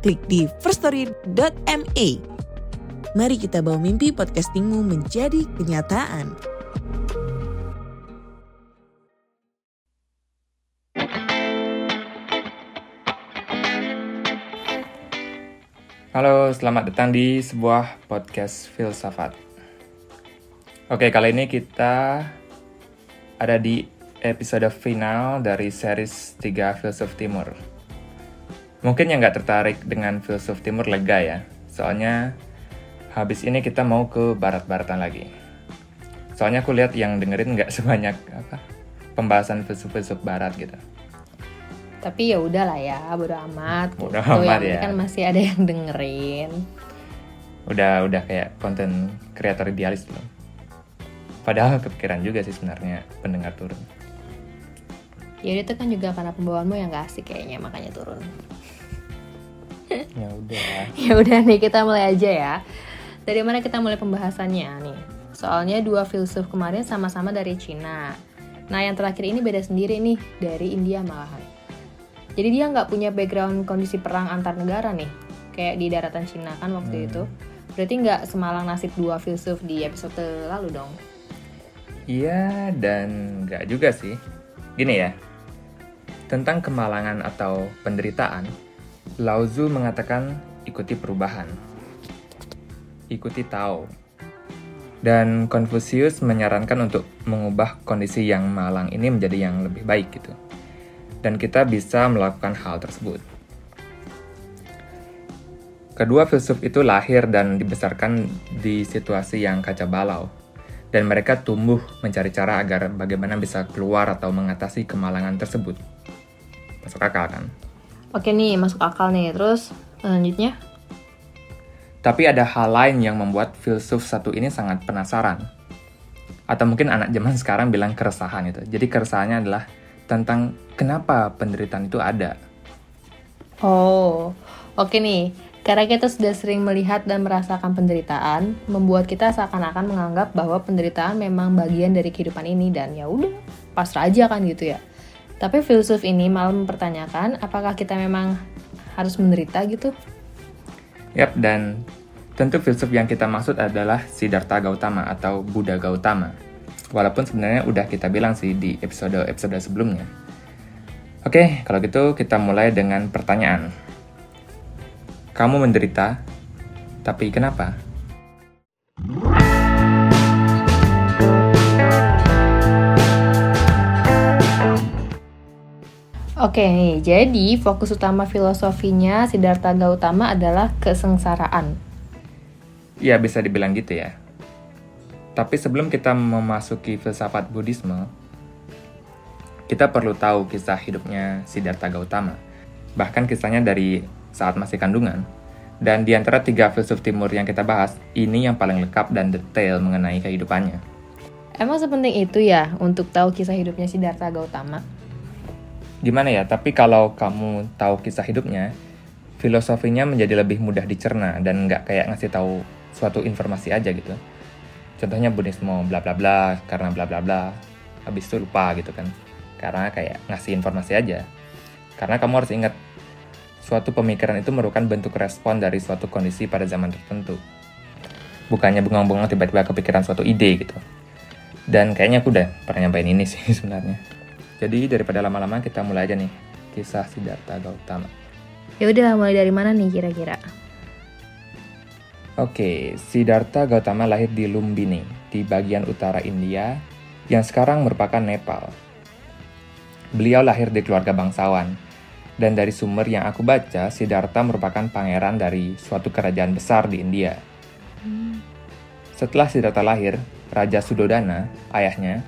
klik di firststory.me. Mari kita bawa mimpi podcastingmu menjadi kenyataan. Halo, selamat datang di sebuah podcast filsafat. Oke, kali ini kita ada di episode final dari series 3 Filsuf Timur. Mungkin yang nggak tertarik dengan Filsuf Timur lega ya, soalnya habis ini kita mau ke barat-baratan lagi. Soalnya aku lihat yang dengerin nggak sebanyak apa pembahasan filsuf-filsuf barat gitu. Tapi ya udahlah ya, bodo amat. Bodo Tuh, amat yang ya. kan masih ada yang dengerin. Udah udah kayak konten kreator idealis belum. Padahal kepikiran juga sih sebenarnya pendengar turun. Ya itu kan juga karena pembawaanmu yang gak asik kayaknya makanya turun. Ya udah. ya udah nih kita mulai aja ya. Dari mana kita mulai pembahasannya nih? Soalnya dua filsuf kemarin sama-sama dari Cina. Nah yang terakhir ini beda sendiri nih dari India malahan. Jadi dia nggak punya background kondisi perang antar negara nih, kayak di daratan Cina kan waktu Hmm. itu. Berarti nggak semalang nasib dua filsuf di episode lalu dong. Iya dan nggak juga sih. Gini ya, tentang kemalangan atau penderitaan, Lao Tzu mengatakan ikuti perubahan. Ikuti Tao. Dan Confucius menyarankan untuk mengubah kondisi yang malang ini menjadi yang lebih baik gitu. Dan kita bisa melakukan hal tersebut. Kedua filsuf itu lahir dan dibesarkan di situasi yang kacau balau, dan mereka tumbuh mencari cara agar bagaimana bisa keluar atau mengatasi kemalangan tersebut. Masuk akal kan? Oke nih, masuk akal nih. Terus selanjutnya? Tapi ada hal lain yang membuat filsuf satu ini sangat penasaran. Atau mungkin anak zaman sekarang bilang keresahan itu. Jadi keresahannya adalah tentang kenapa penderitaan itu ada. Oh, oke nih. Karena kita sudah sering melihat dan merasakan penderitaan, membuat kita seakan-akan menganggap bahwa penderitaan memang bagian dari kehidupan ini dan ya udah, pasrah aja kan gitu ya. Tapi filsuf ini malah mempertanyakan apakah kita memang harus menderita gitu? Yap, dan tentu filsuf yang kita maksud adalah Siddhartha Gautama atau Buddha Gautama. Walaupun sebenarnya udah kita bilang sih di episode-episode sebelumnya. Oke, kalau gitu kita mulai dengan pertanyaan. Kamu menderita, tapi kenapa? Oke nih, jadi fokus utama filosofinya Siddhartha Gautama adalah kesengsaraan. Ya, bisa dibilang gitu ya. Tapi sebelum kita memasuki filsafat Buddhisme, kita perlu tahu kisah hidupnya Siddhartha Gautama. Bahkan kisahnya dari saat masih kandungan. Dan di antara tiga filsuf timur yang kita bahas, ini yang paling lengkap dan detail mengenai kehidupannya. Emang sepenting itu ya untuk tahu kisah hidupnya Siddhartha Gautama? Gimana ya, tapi kalau kamu tahu kisah hidupnya, filosofinya menjadi lebih mudah dicerna dan nggak kayak ngasih tahu suatu informasi aja gitu. Contohnya Buddhisme bla bla bla karena bla bla bla, habis itu lupa gitu kan. Karena kayak ngasih informasi aja. Karena kamu harus ingat suatu pemikiran itu merupakan bentuk respon dari suatu kondisi pada zaman tertentu. Bukannya bengong-bengong tiba-tiba kepikiran suatu ide gitu. Dan kayaknya aku udah pernah nyampein ini sih sebenarnya. Jadi daripada lama-lama kita mulai aja nih kisah Siddhartha Gautama. Ya udah mulai dari mana nih kira-kira? Oke, Siddhartha Gautama lahir di Lumbini, di bagian utara India, yang sekarang merupakan Nepal. Beliau lahir di keluarga bangsawan, dan dari sumber yang aku baca, Siddhartha merupakan pangeran dari suatu kerajaan besar di India. Setelah Siddhartha lahir, Raja Sudodana, ayahnya,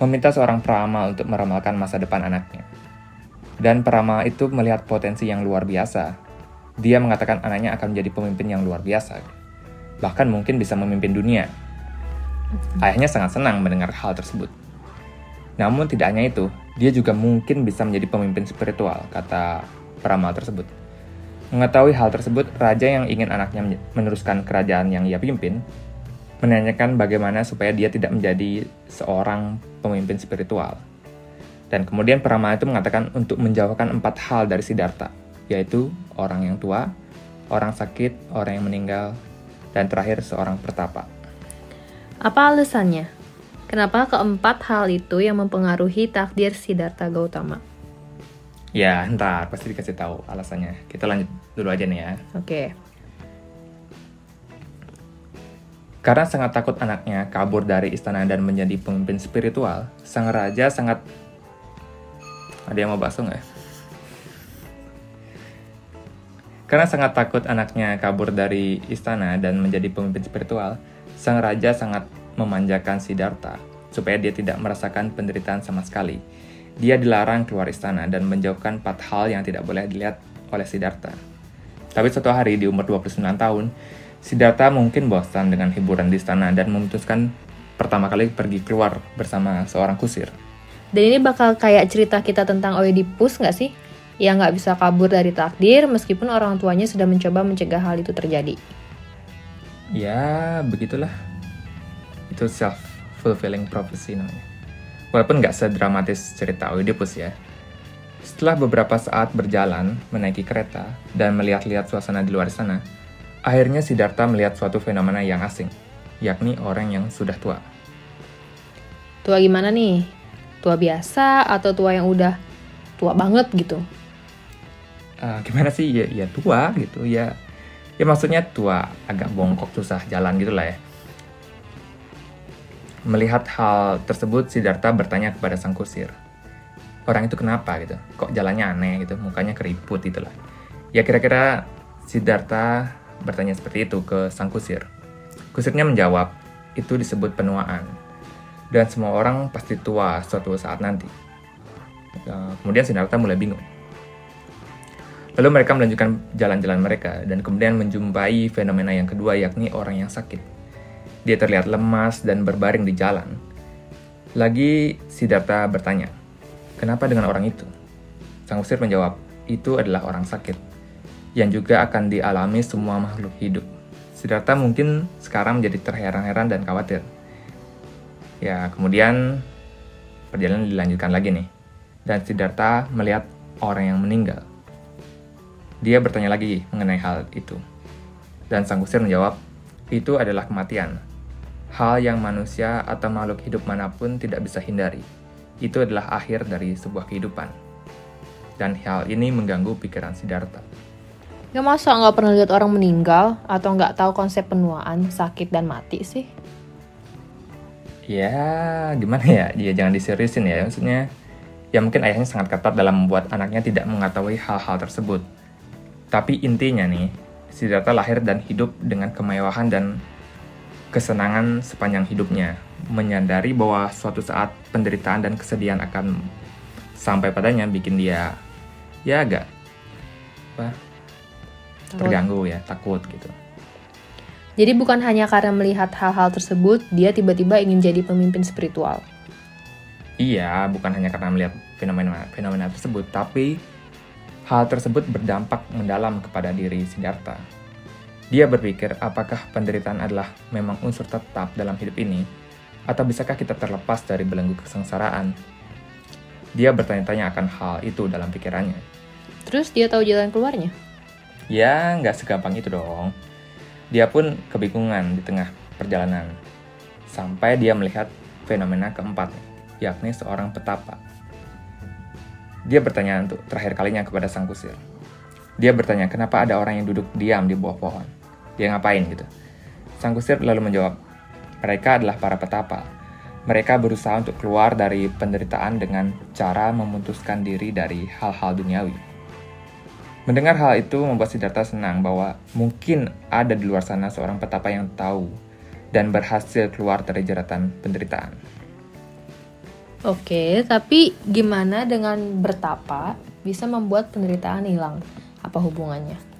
meminta seorang peramal untuk meramalkan masa depan anaknya. Dan peramal itu melihat potensi yang luar biasa Dia mengatakan anaknya akan menjadi pemimpin yang luar biasa, bahkan mungkin bisa memimpin dunia. Ayahnya sangat senang mendengar hal tersebut. Namun tidak hanya itu, dia juga mungkin bisa menjadi pemimpin spiritual, kata peramal tersebut. Mengetahui hal tersebut, raja yang ingin anaknya meneruskan kerajaan yang ia pimpin, menanyakan bagaimana supaya dia tidak menjadi seorang pemimpin spiritual. Dan kemudian peramal itu mengatakan untuk menjauhkan empat hal dari Siddhartha, yaitu orang yang tua, orang sakit, orang yang meninggal, dan terakhir seorang pertapa. Apa alasannya? Kenapa keempat hal itu yang mempengaruhi takdir Siddhartha Gautama? Ya, ntar pasti dikasih tahu alasannya. Kita lanjut dulu aja nih ya. Oke. Karena sangat takut anaknya kabur dari istana dan menjadi pemimpin spiritual, sang raja sangat... Ada yang mau bakso nggak? Karena sangat takut anaknya kabur dari istana dan menjadi pemimpin spiritual, sang raja sangat memanjakan Siddhartha supaya dia tidak merasakan penderitaan sama sekali. Dia dilarang keluar istana dan menjauhkan empat hal yang tidak boleh dilihat oleh Siddhartha. Tapi suatu hari di umur 29 tahun, Siddhartha mungkin bosan dengan hiburan di istana dan memutuskan pertama kali pergi keluar bersama seorang kusir. Dan ini bakal kayak cerita kita tentang Oedipus nggak sih? Yang nggak bisa kabur dari takdir meskipun orang tuanya sudah mencoba mencegah hal itu terjadi. Ya, begitulah. Itu self-fulfilling prophecy namanya. Walaupun nggak sedramatis cerita Oedipus ya. Setelah beberapa saat berjalan, menaiki kereta, dan melihat-lihat suasana di luar sana, akhirnya Siddhartha melihat suatu fenomena yang asing, yakni orang yang sudah tua. Tua gimana nih? Tua biasa atau tua yang udah tua banget gitu? uh, gimana sih ya, ya tua gitu ya ya maksudnya tua agak bongkok susah jalan gitulah ya melihat hal tersebut Siddhartha bertanya kepada sang kusir orang itu kenapa gitu kok jalannya aneh gitu mukanya keriput itulah ya kira-kira Siddhartha bertanya seperti itu ke sang kusir kusirnya menjawab itu disebut penuaan dan semua orang pasti tua suatu saat nanti uh, kemudian Siddhartha mulai bingung Lalu mereka melanjutkan jalan-jalan mereka dan kemudian menjumpai fenomena yang kedua yakni orang yang sakit. Dia terlihat lemas dan berbaring di jalan. Lagi Siddhartha bertanya, kenapa dengan orang itu? Sang usir menjawab, itu adalah orang sakit, yang juga akan dialami semua makhluk hidup. Siddhartha mungkin sekarang menjadi terheran-heran dan khawatir. Ya, kemudian perjalanan dilanjutkan lagi nih. Dan Siddhartha melihat orang yang meninggal. Dia bertanya lagi mengenai hal itu. Dan sang kusir menjawab, itu adalah kematian. Hal yang manusia atau makhluk hidup mana pun tidak bisa hindari. Itu adalah akhir dari sebuah kehidupan. Dan hal ini mengganggu pikiran Siddhartha. Ya masa nggak pernah lihat orang meninggal atau nggak tahu konsep penuaan, sakit dan mati sih? Ya, gimana ya? Ya jangan diseriusin ya. Maksudnya, ya mungkin ayahnya sangat ketat dalam membuat anaknya tidak mengetahui hal-hal tersebut. Tapi intinya nih, Siddhartha lahir dan hidup dengan kemewahan dan kesenangan sepanjang hidupnya, menyadari bahwa suatu saat penderitaan dan kesedihan akan sampai padanya bikin dia ya agak apa terganggu ya takut gitu. Jadi bukan hanya karena melihat hal-hal tersebut, dia tiba-tiba ingin jadi pemimpin spiritual. Iya, bukan hanya karena melihat fenomena fenomena tersebut, tapi Hal tersebut berdampak mendalam kepada diri Siddhartha. Dia berpikir apakah penderitaan adalah memang unsur tetap dalam hidup ini, atau bisakah kita terlepas dari belenggu kesengsaraan? Dia bertanya-tanya akan hal itu dalam pikirannya. Terus dia tahu jalan keluarnya? Ya, nggak segampang itu dong. Dia pun kebingungan di tengah perjalanan. Sampai dia melihat fenomena keempat, yakni seorang petapa. Dia bertanya untuk terakhir kalinya kepada sang kusir. Dia bertanya, kenapa ada orang yang duduk diam di bawah pohon? Dia ngapain gitu? Sang kusir lalu menjawab, mereka adalah para petapa. Mereka berusaha untuk keluar dari penderitaan dengan cara memutuskan diri dari hal-hal duniawi. Mendengar hal itu membuat Siddhartha senang bahwa mungkin ada di luar sana seorang petapa yang tahu dan berhasil keluar dari jeratan penderitaan. Oke, tapi gimana dengan bertapa bisa membuat penderitaan hilang? Apa hubungannya?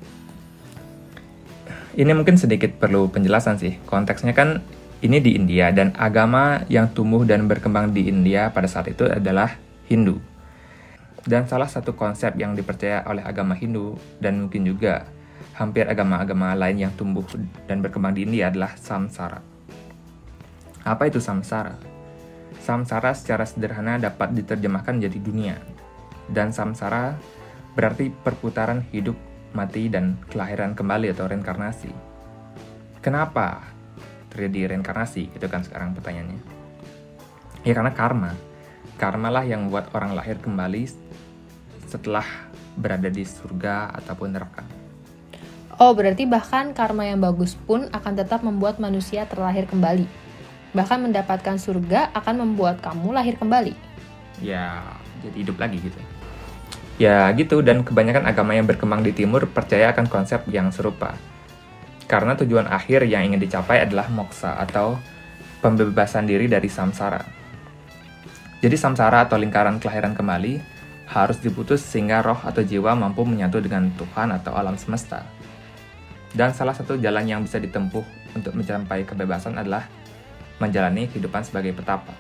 ini mungkin sedikit perlu penjelasan sih. Konteksnya kan ini di India dan agama yang tumbuh dan berkembang di India pada saat itu adalah Hindu. Dan salah satu konsep yang dipercaya oleh agama Hindu dan mungkin juga hampir agama-agama lain yang tumbuh dan berkembang di India adalah samsara. Apa itu samsara? Samsara secara sederhana dapat diterjemahkan menjadi dunia. Dan samsara berarti perputaran hidup, mati, dan kelahiran kembali atau reinkarnasi. Kenapa terjadi reinkarnasi? Itu kan sekarang pertanyaannya. Ya karena karma. Karma lah yang membuat orang lahir kembali setelah berada di surga ataupun neraka. Oh, berarti bahkan karma yang bagus pun akan tetap membuat manusia terlahir kembali. Bahkan mendapatkan surga akan membuat kamu lahir kembali. Ya, jadi hidup lagi gitu. Ya gitu, dan kebanyakan agama yang berkembang di timur percaya akan konsep yang serupa. Karena tujuan akhir yang ingin dicapai adalah moksa atau pembebasan diri dari samsara. Jadi samsara atau lingkaran kelahiran kembali harus diputus sehingga roh atau jiwa mampu menyatu dengan Tuhan atau alam semesta. Dan salah satu jalan yang bisa ditempuh untuk mencapai kebebasan adalah menjalani kehidupan sebagai petapa.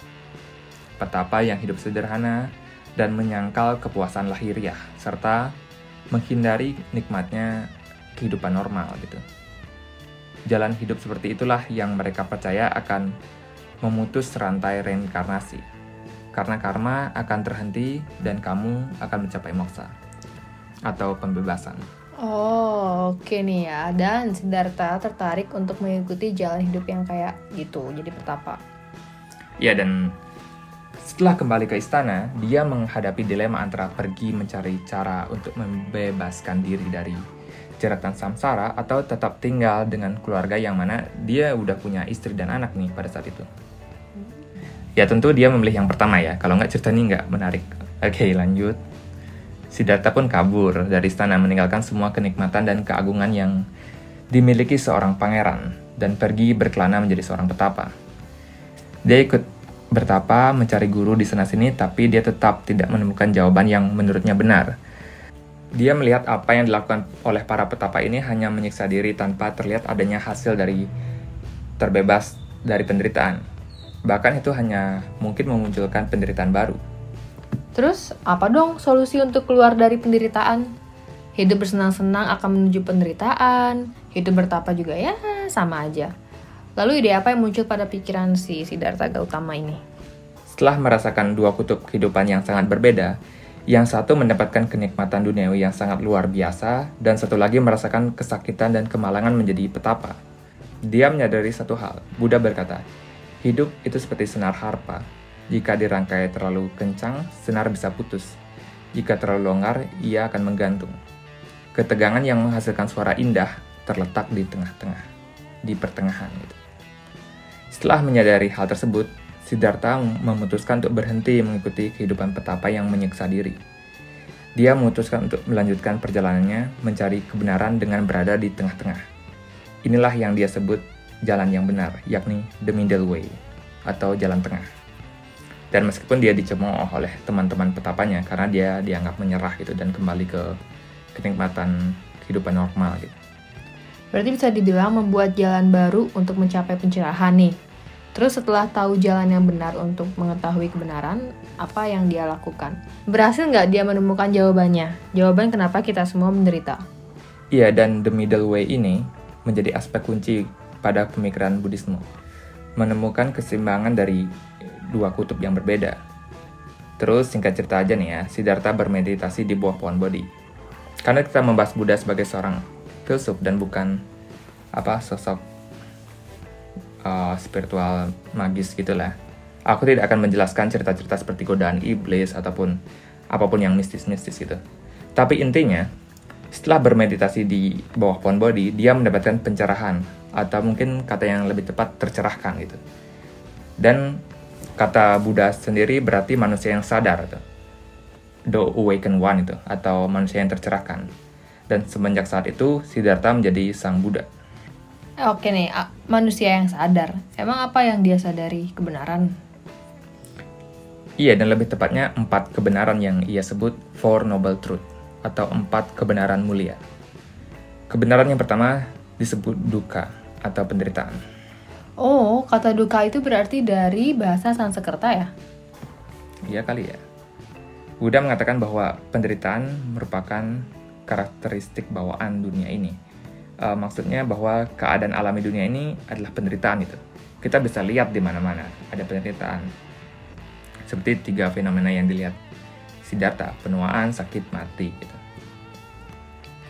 Petapa yang hidup sederhana, dan menyangkal kepuasan lahiriah serta menghindari nikmatnya kehidupan normal gitu. Jalan hidup seperti itulah yang mereka percaya akan memutus rantai reinkarnasi. Karena karma akan terhenti dan kamu akan mencapai moksa atau pembebasan. Oh, oke okay nih ya. Dan Siddhartha tertarik untuk mengikuti jalan hidup yang kayak gitu, jadi petapa. Ya, dan setelah kembali ke istana, dia menghadapi dilema antara pergi mencari cara untuk membebaskan diri dari jeratan samsara atau tetap tinggal dengan keluarga yang mana dia udah punya istri dan anak nih pada saat itu. Ya tentu dia memilih yang pertama ya, kalau nggak cerita ini nggak menarik. Oke lanjut. Siddhartha pun kabur dari istana meninggalkan semua kenikmatan dan keagungan yang dimiliki seorang pangeran dan pergi berkelana menjadi seorang petapa. Dia ikut bertapa mencari guru di sana-sini, tapi dia tetap tidak menemukan jawaban yang menurutnya benar. Dia melihat apa yang dilakukan oleh para petapa ini hanya menyiksa diri tanpa terlihat adanya hasil dari terbebas dari penderitaan. Bahkan itu hanya mungkin memunculkan penderitaan baru. Terus, apa dong solusi untuk keluar dari penderitaan? Hidup bersenang-senang akan menuju penderitaan, hidup bertapa juga ya sama aja. Lalu ide apa yang muncul pada pikiran si Siddhartha Gautama ini? Setelah merasakan dua kutub kehidupan yang sangat berbeda, yang satu mendapatkan kenikmatan duniawi yang sangat luar biasa, dan satu lagi merasakan kesakitan dan kemalangan menjadi petapa. Dia menyadari satu hal, Buddha berkata, hidup itu seperti senar harpa. Jika dirangkai terlalu kencang, senar bisa putus. Jika terlalu longgar, ia akan menggantung. Ketegangan yang menghasilkan suara indah terletak di tengah-tengah, di pertengahan. Gitu. Setelah menyadari hal tersebut, Siddhartha memutuskan untuk berhenti mengikuti kehidupan petapa yang menyiksa diri. Dia memutuskan untuk melanjutkan perjalanannya mencari kebenaran dengan berada di tengah-tengah. Inilah yang dia sebut jalan yang benar, yakni the middle way, atau jalan tengah. Dan meskipun dia dicemooh oleh teman-teman petapanya karena dia dianggap menyerah gitu dan kembali ke kenikmatan kehidupan normal gitu. Berarti bisa dibilang membuat jalan baru untuk mencapai pencerahan nih. Terus setelah tahu jalan yang benar untuk mengetahui kebenaran, apa yang dia lakukan? Berhasil nggak dia menemukan jawabannya? Jawaban kenapa kita semua menderita? Iya, dan the middle way ini menjadi aspek kunci pada pemikiran Buddhisme. Menemukan keseimbangan dari dua kutub yang berbeda. Terus singkat cerita aja nih ya, Siddhartha bermeditasi di bawah pohon Bodhi. Karena kita membahas Buddha sebagai seorang filsuf dan bukan apa sosok uh, spiritual magis gitulah. Aku tidak akan menjelaskan cerita-cerita seperti godaan iblis ataupun apa pun yang mistis-mistis gitu. Tapi intinya, setelah bermeditasi di bawah pohon bodhi, dia mendapatkan pencerahan atau mungkin kata yang lebih tepat tercerahkan gitu. Dan kata Buddha sendiri berarti manusia yang sadar itu. The awakened one itu atau manusia yang tercerahkan. Dan semenjak saat itu Siddhartha menjadi sang Buddha. Oke nih, manusia yang sadar. Emang apa yang dia sadari? Kebenaran? Iya, dan lebih tepatnya empat kebenaran yang ia sebut Four Noble Truth, atau empat kebenaran mulia. Kebenaran yang pertama, disebut duka atau penderitaan. Oh, kata duka itu berarti dari bahasa Sanskerta ya? Iya kali ya. Buddha mengatakan bahwa penderitaan merupakan karakteristik bawaan dunia ini. Uh, maksudnya bahwa keadaan alami dunia ini adalah penderitaan itu. Kita bisa lihat di mana-mana ada penderitaan. Seperti tiga fenomena yang dilihat. Siddhartha, penuaan, sakit, mati gitu.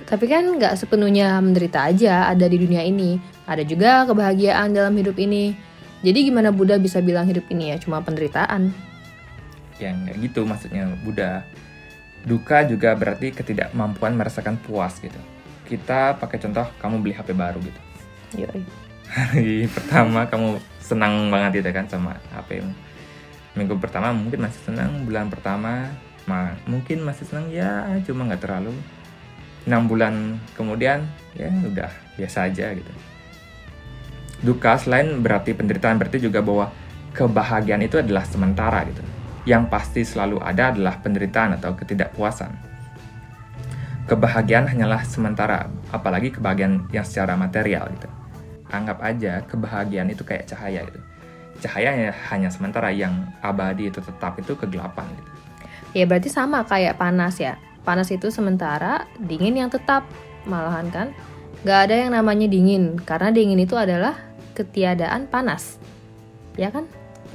Tapi kan nggak sepenuhnya menderita aja ada di dunia ini. Ada juga kebahagiaan dalam hidup ini. Jadi gimana Buddha bisa bilang hidup ini ya cuma penderitaan? yang kayak gitu maksudnya Buddha duka juga berarti ketidakmampuan merasakan puas gitu kita pakai contoh kamu beli HP baru gitu Yoi. hari pertama kamu senang banget gitu kan sama HP minggu pertama mungkin masih senang bulan pertama ma mungkin masih senang ya cuma nggak terlalu enam bulan kemudian ya udah biasa aja gitu duka selain berarti penderitaan berarti juga bahwa kebahagiaan itu adalah sementara gitu yang pasti selalu ada adalah penderitaan atau ketidakpuasan. Kebahagiaan hanyalah sementara, apalagi kebahagiaan yang secara material gitu. Anggap aja kebahagiaan itu kayak cahaya gitu. Cahaya hanya sementara, yang abadi itu tetap itu kegelapan gitu. Ya berarti sama kayak panas ya. Panas itu sementara, dingin yang tetap. Malahan kan, gak ada yang namanya dingin, karena dingin itu adalah ketiadaan panas. Ya kan?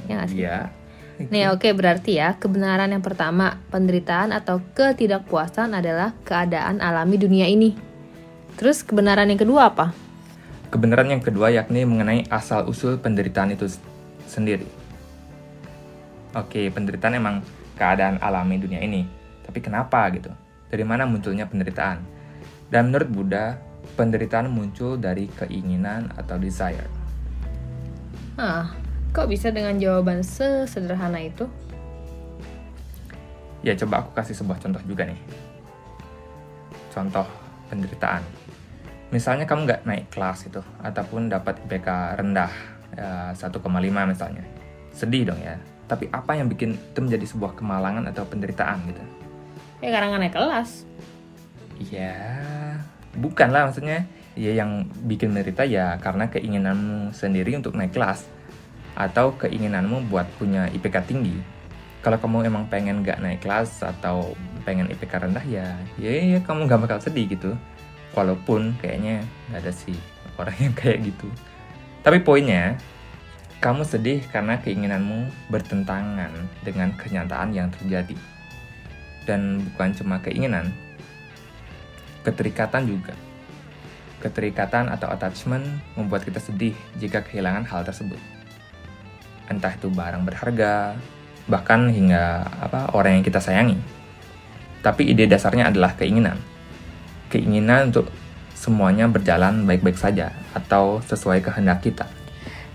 Ya gak sih? Iya, Nih oke okay, berarti ya kebenaran yang pertama penderitaan atau ketidakpuasan adalah keadaan alami dunia ini. Terus kebenaran yang kedua apa? Kebenaran yang kedua yakni mengenai asal usul penderitaan itu sendiri. Oke, penderitaan emang keadaan alami dunia ini. Tapi kenapa gitu? Dari mana munculnya penderitaan? Dan menurut Buddha, penderitaan muncul dari keinginan atau desire. Ah, Kok bisa dengan jawaban sesederhana itu? Ya coba aku kasih sebuah contoh juga nih. Contoh penderitaan. Misalnya kamu nggak naik kelas itu, ataupun dapat IPK rendah, ya, 1,5 misalnya. Sedih dong ya. Tapi apa yang bikin itu menjadi sebuah kemalangan atau penderitaan gitu? Ya karena nggak naik kelas. Iya, bukan lah maksudnya. Ya yang bikin menderita ya karena keinginanmu sendiri untuk naik kelas atau keinginanmu buat punya IPK tinggi. Kalau kamu emang pengen gak naik kelas atau pengen IPK rendah ya ya, ya kamu gak bakal sedih gitu. Walaupun kayaknya gak ada sih orang yang kayak gitu. Tapi poinnya kamu sedih karena keinginanmu bertentangan dengan kenyataan yang terjadi. Dan bukan cuma keinginan keterikatan juga keterikatan atau attachment membuat kita sedih jika kehilangan hal tersebut entah itu barang berharga, bahkan hingga apa orang yang kita sayangi. Tapi ide dasarnya adalah keinginan. Keinginan untuk semuanya berjalan baik-baik saja atau sesuai kehendak kita.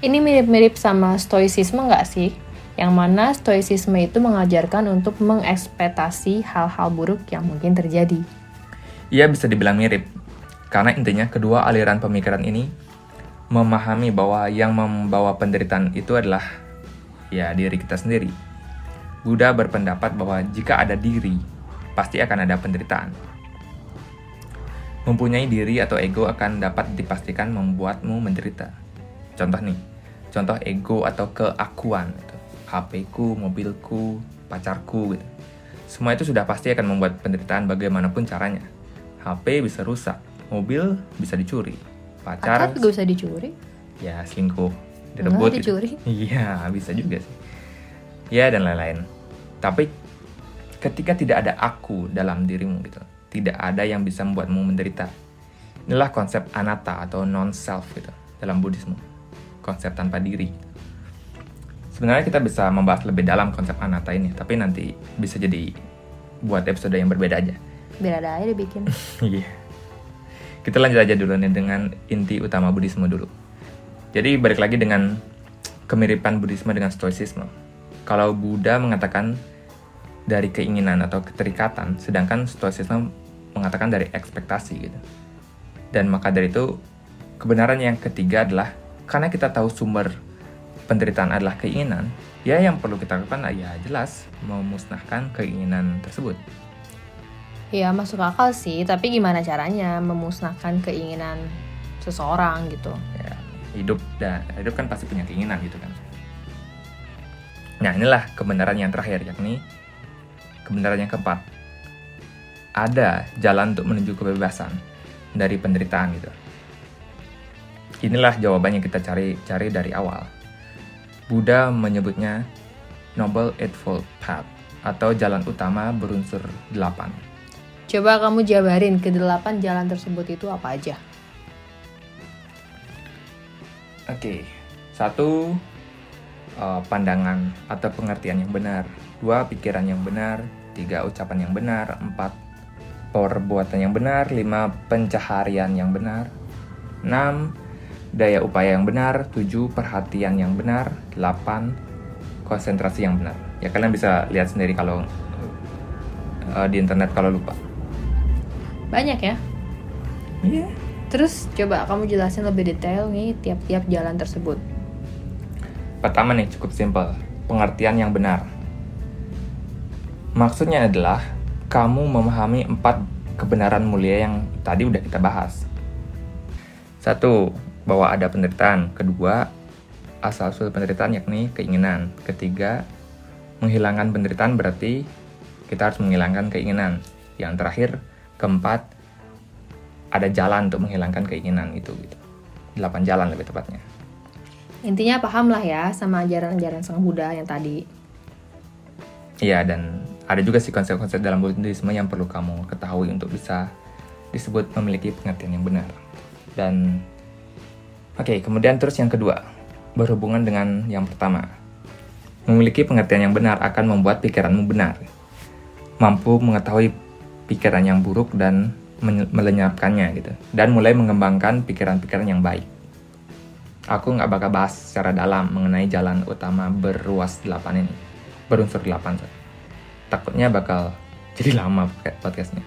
Ini mirip-mirip sama stoicisme nggak sih? Yang mana stoicisme itu mengajarkan untuk mengekspektasi hal-hal buruk yang mungkin terjadi. Iya bisa dibilang mirip, karena intinya kedua aliran pemikiran ini memahami bahwa yang membawa penderitaan itu adalah ya diri kita sendiri. Buddha berpendapat bahwa jika ada diri, pasti akan ada penderitaan. Mempunyai diri atau ego akan dapat dipastikan membuatmu menderita. Contoh nih, contoh ego atau keakuan, gitu. HP ku, mobilku, pacarku, gitu. Semua itu sudah pasti akan membuat penderitaan bagaimanapun caranya. HP bisa rusak, mobil bisa dicuri, pacar pacar juga bisa dicuri? Ya selingkuh. Direbut gitu. dicuri. Iya bisa juga sih. Ya dan lain-lain. Tapi ketika tidak ada aku dalam dirimu gitu tidak ada yang bisa membuatmu menderita. Inilah konsep anatta atau non self gitu dalam buddhisme. Konsep tanpa diri. Sebenarnya kita bisa membahas lebih dalam konsep anatta ini tapi nanti bisa jadi buat episode yang berbeda aja. Ada aja dibikin. Iya. yeah. Kita lanjut aja dulu nih dengan inti utama Buddhisme dulu. Jadi balik lagi dengan kemiripan Buddhisme dengan Stoicisme. Kalau Buddha mengatakan dari keinginan atau keterikatan, sedangkan Stoicisme mengatakan dari ekspektasi gitu. Dan maka dari itu kebenaran yang ketiga adalah karena kita tahu sumber penderitaan adalah keinginan, ya yang perlu kita lakukan ya jelas memusnahkan keinginan tersebut. Ya masuk akal sih, tapi gimana caranya memusnahkan keinginan seseorang gitu. ya hidup dan hidup kan pasti punya keinginan gitu kan. Nah inilah kebenaran yang terakhir yakni kebenaran yang keempat. Ada jalan untuk menuju kebebasan dari penderitaan gitu. Inilah jawaban yang kita cari cari dari awal. Buddha menyebutnya Noble Eightfold Path atau jalan utama berunsur delapan Coba kamu jabarin ke delapan jalan tersebut itu apa aja? Oke, satu uh, pandangan atau pengertian yang benar, dua pikiran yang benar, tiga ucapan yang benar, empat perbuatan yang benar, lima pencaharian yang benar, enam daya upaya yang benar, tujuh perhatian yang benar, delapan konsentrasi yang benar. Ya kalian bisa lihat sendiri kalau uh, di internet kalau lupa. Banyak ya? Iya. Terus coba kamu jelasin lebih detail nih tiap-tiap jalan tersebut. Pertama nih cukup simpel, pengertian yang benar. Maksudnya adalah kamu memahami empat kebenaran mulia yang tadi udah kita bahas. Satu, bahwa ada penderitaan. Kedua, asal-usul penderitaan yakni keinginan. Ketiga, menghilangkan penderitaan berarti kita harus menghilangkan keinginan. Yang terakhir, keempat, ada jalan untuk menghilangkan keinginan itu gitu. Delapan jalan lebih tepatnya. Intinya paham lah ya sama ajaran-ajaran Sang Buddha yang tadi. Iya dan ada juga sih konsep-konsep dalam Buddhisme yang perlu kamu ketahui untuk bisa disebut memiliki pengertian yang benar. Dan oke, okay, kemudian terus yang kedua, berhubungan dengan yang pertama. Memiliki pengertian yang benar akan membuat pikiranmu benar. Mampu mengetahui pikiran yang buruk dan melenyapkannya gitu dan mulai mengembangkan pikiran-pikiran yang baik. Aku nggak bakal bahas secara dalam mengenai jalan utama berruas delapan ini, berunsur delapan. So. Takutnya bakal jadi lama podcastnya.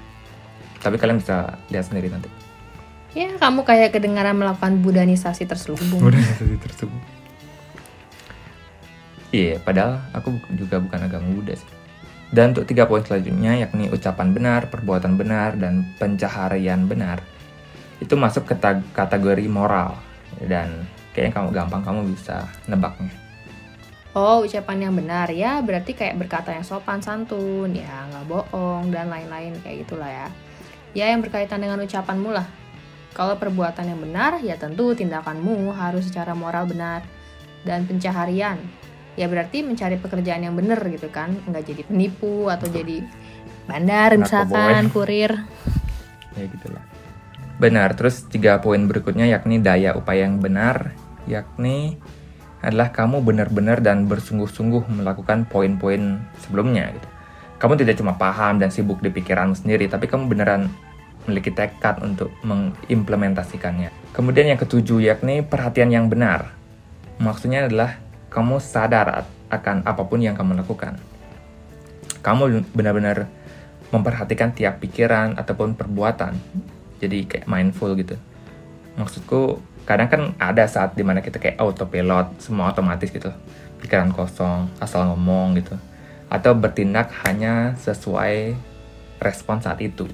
Tapi kalian bisa lihat sendiri nanti. Ya, kamu kayak kedengaran melakukan budanisasi terselubung. budanisasi terselubung. Iya, padahal aku juga bukan agama Buddha sih. Dan untuk tiga poin selanjutnya, yakni ucapan benar, perbuatan benar, dan pencaharian benar, itu masuk ke kategori moral. Dan kayaknya kamu gampang kamu bisa nebaknya. Oh, ucapan yang benar ya berarti kayak berkata yang sopan santun, ya nggak bohong dan lain-lain kayak gitulah ya. Ya yang berkaitan dengan ucapanmu lah. Kalau perbuatan yang benar, ya tentu tindakanmu harus secara moral benar. Dan pencaharian, ya berarti mencari pekerjaan yang bener gitu kan nggak jadi penipu atau jadi bandar misalkan kurir. Ya gitulah. Benar terus tiga poin berikutnya yakni daya upaya yang benar yakni adalah kamu benar-benar dan bersungguh-sungguh melakukan poin-poin sebelumnya gitu. Kamu tidak cuma paham dan sibuk di pikiranmu sendiri tapi kamu beneran memiliki tekad untuk mengimplementasikannya. Kemudian yang ketujuh yakni perhatian yang benar. Maksudnya adalah kamu sadar akan apa pun yang kamu lakukan. Kamu benar-benar memperhatikan tiap pikiran ataupun perbuatan. Jadi kayak mindful gitu. Maksudku kadang kan ada saat di mana kita kayak autopilot, semua otomatis gitu. Pikiran kosong, asal ngomong gitu. Atau bertindak hanya sesuai respon saat itu.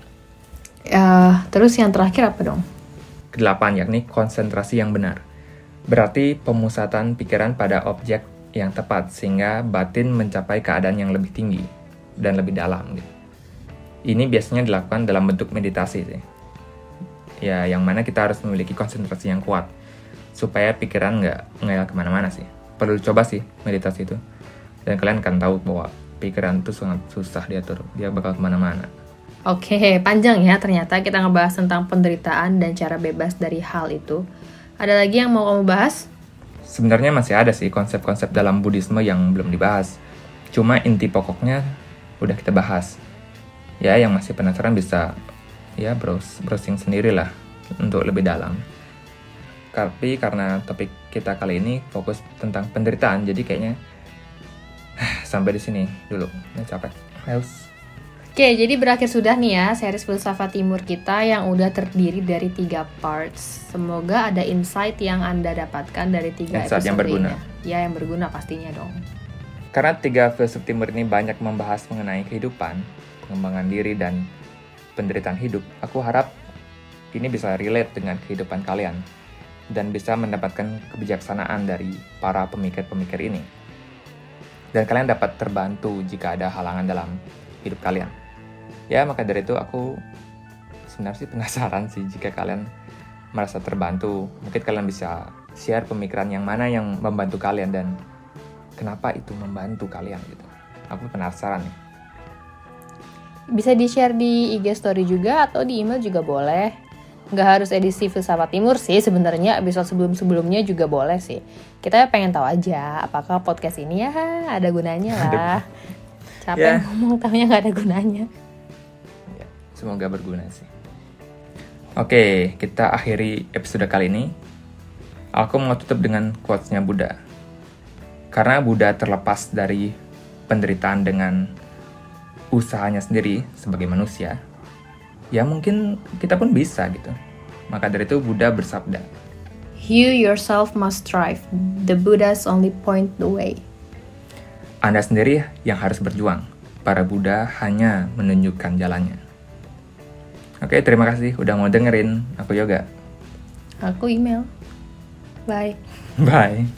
Uh, terus yang terakhir apa dong? Kedelapan, yakni konsentrasi yang benar berarti pemusatan pikiran pada objek yang tepat sehingga batin mencapai keadaan yang lebih tinggi dan lebih dalam gitu. Ini biasanya dilakukan dalam bentuk meditasi sih. Ya, yang mana kita harus memiliki konsentrasi yang kuat supaya pikiran nggak ngayal ke mana-mana sih. Perlu coba sih meditasi itu. Dan kalian akan tahu bahwa pikiran itu sangat susah diatur. Dia bakal ke mana-mana. Oke, panjang ya ternyata kita ngebahas tentang penderitaan dan cara bebas dari hal itu. Ada lagi yang mau kamu bahas? Sebenarnya masih ada sih konsep-konsep dalam Buddhisme yang belum dibahas. Cuma inti pokoknya udah kita bahas. Ya, yang masih penasaran bisa ya browse, browsing sendiri lah untuk lebih dalam. Tapi karena topik kita kali ini fokus tentang penderitaan, jadi kayaknya sampai di sini dulu. Ya capek. Haus. Oke, jadi berakhir sudah nih ya series filsafat timur kita yang udah terdiri dari tiga parts. Semoga ada insight yang anda dapatkan dari tiga insight episode yang berguna. ini. Ya, yang berguna pastinya dong. Karena tiga filsuf timur ini banyak membahas mengenai kehidupan, pengembangan diri dan penderitaan hidup, aku harap ini bisa relate dengan kehidupan kalian dan bisa mendapatkan kebijaksanaan dari para pemikir-pemikir ini. Dan kalian dapat terbantu jika ada halangan dalam hidup kalian. Ya, maka dari itu aku sebenarnya sih penasaran sih jika kalian merasa terbantu. Mungkin kalian bisa share pemikiran yang mana yang membantu kalian dan kenapa itu membantu kalian gitu. Aku penasaran nih. Bisa di-share di IG story juga atau di email juga boleh. Nggak harus edisi Filsafat Timur sih sebenarnya episode sebelum-sebelumnya juga boleh sih. Kita pengen tahu aja apakah podcast ini ya ada gunanya lah. Capek Ya. ngomong tahunya nggak ada gunanya. Semoga berguna sih. Oke, kita akhiri episode kali ini. Aku mau tutup dengan quotes-nya Buddha. Karena Buddha terlepas dari penderitaan dengan usahanya sendiri sebagai manusia, ya mungkin kita pun bisa gitu. Maka dari itu Buddha bersabda, You yourself must strive. The Buddhas only point the way. Anda sendiri yang harus berjuang. Para Buddha hanya menunjukkan jalannya. Oke, terima kasih udah mau dengerin. Aku yoga. Aku email. Bye. Bye.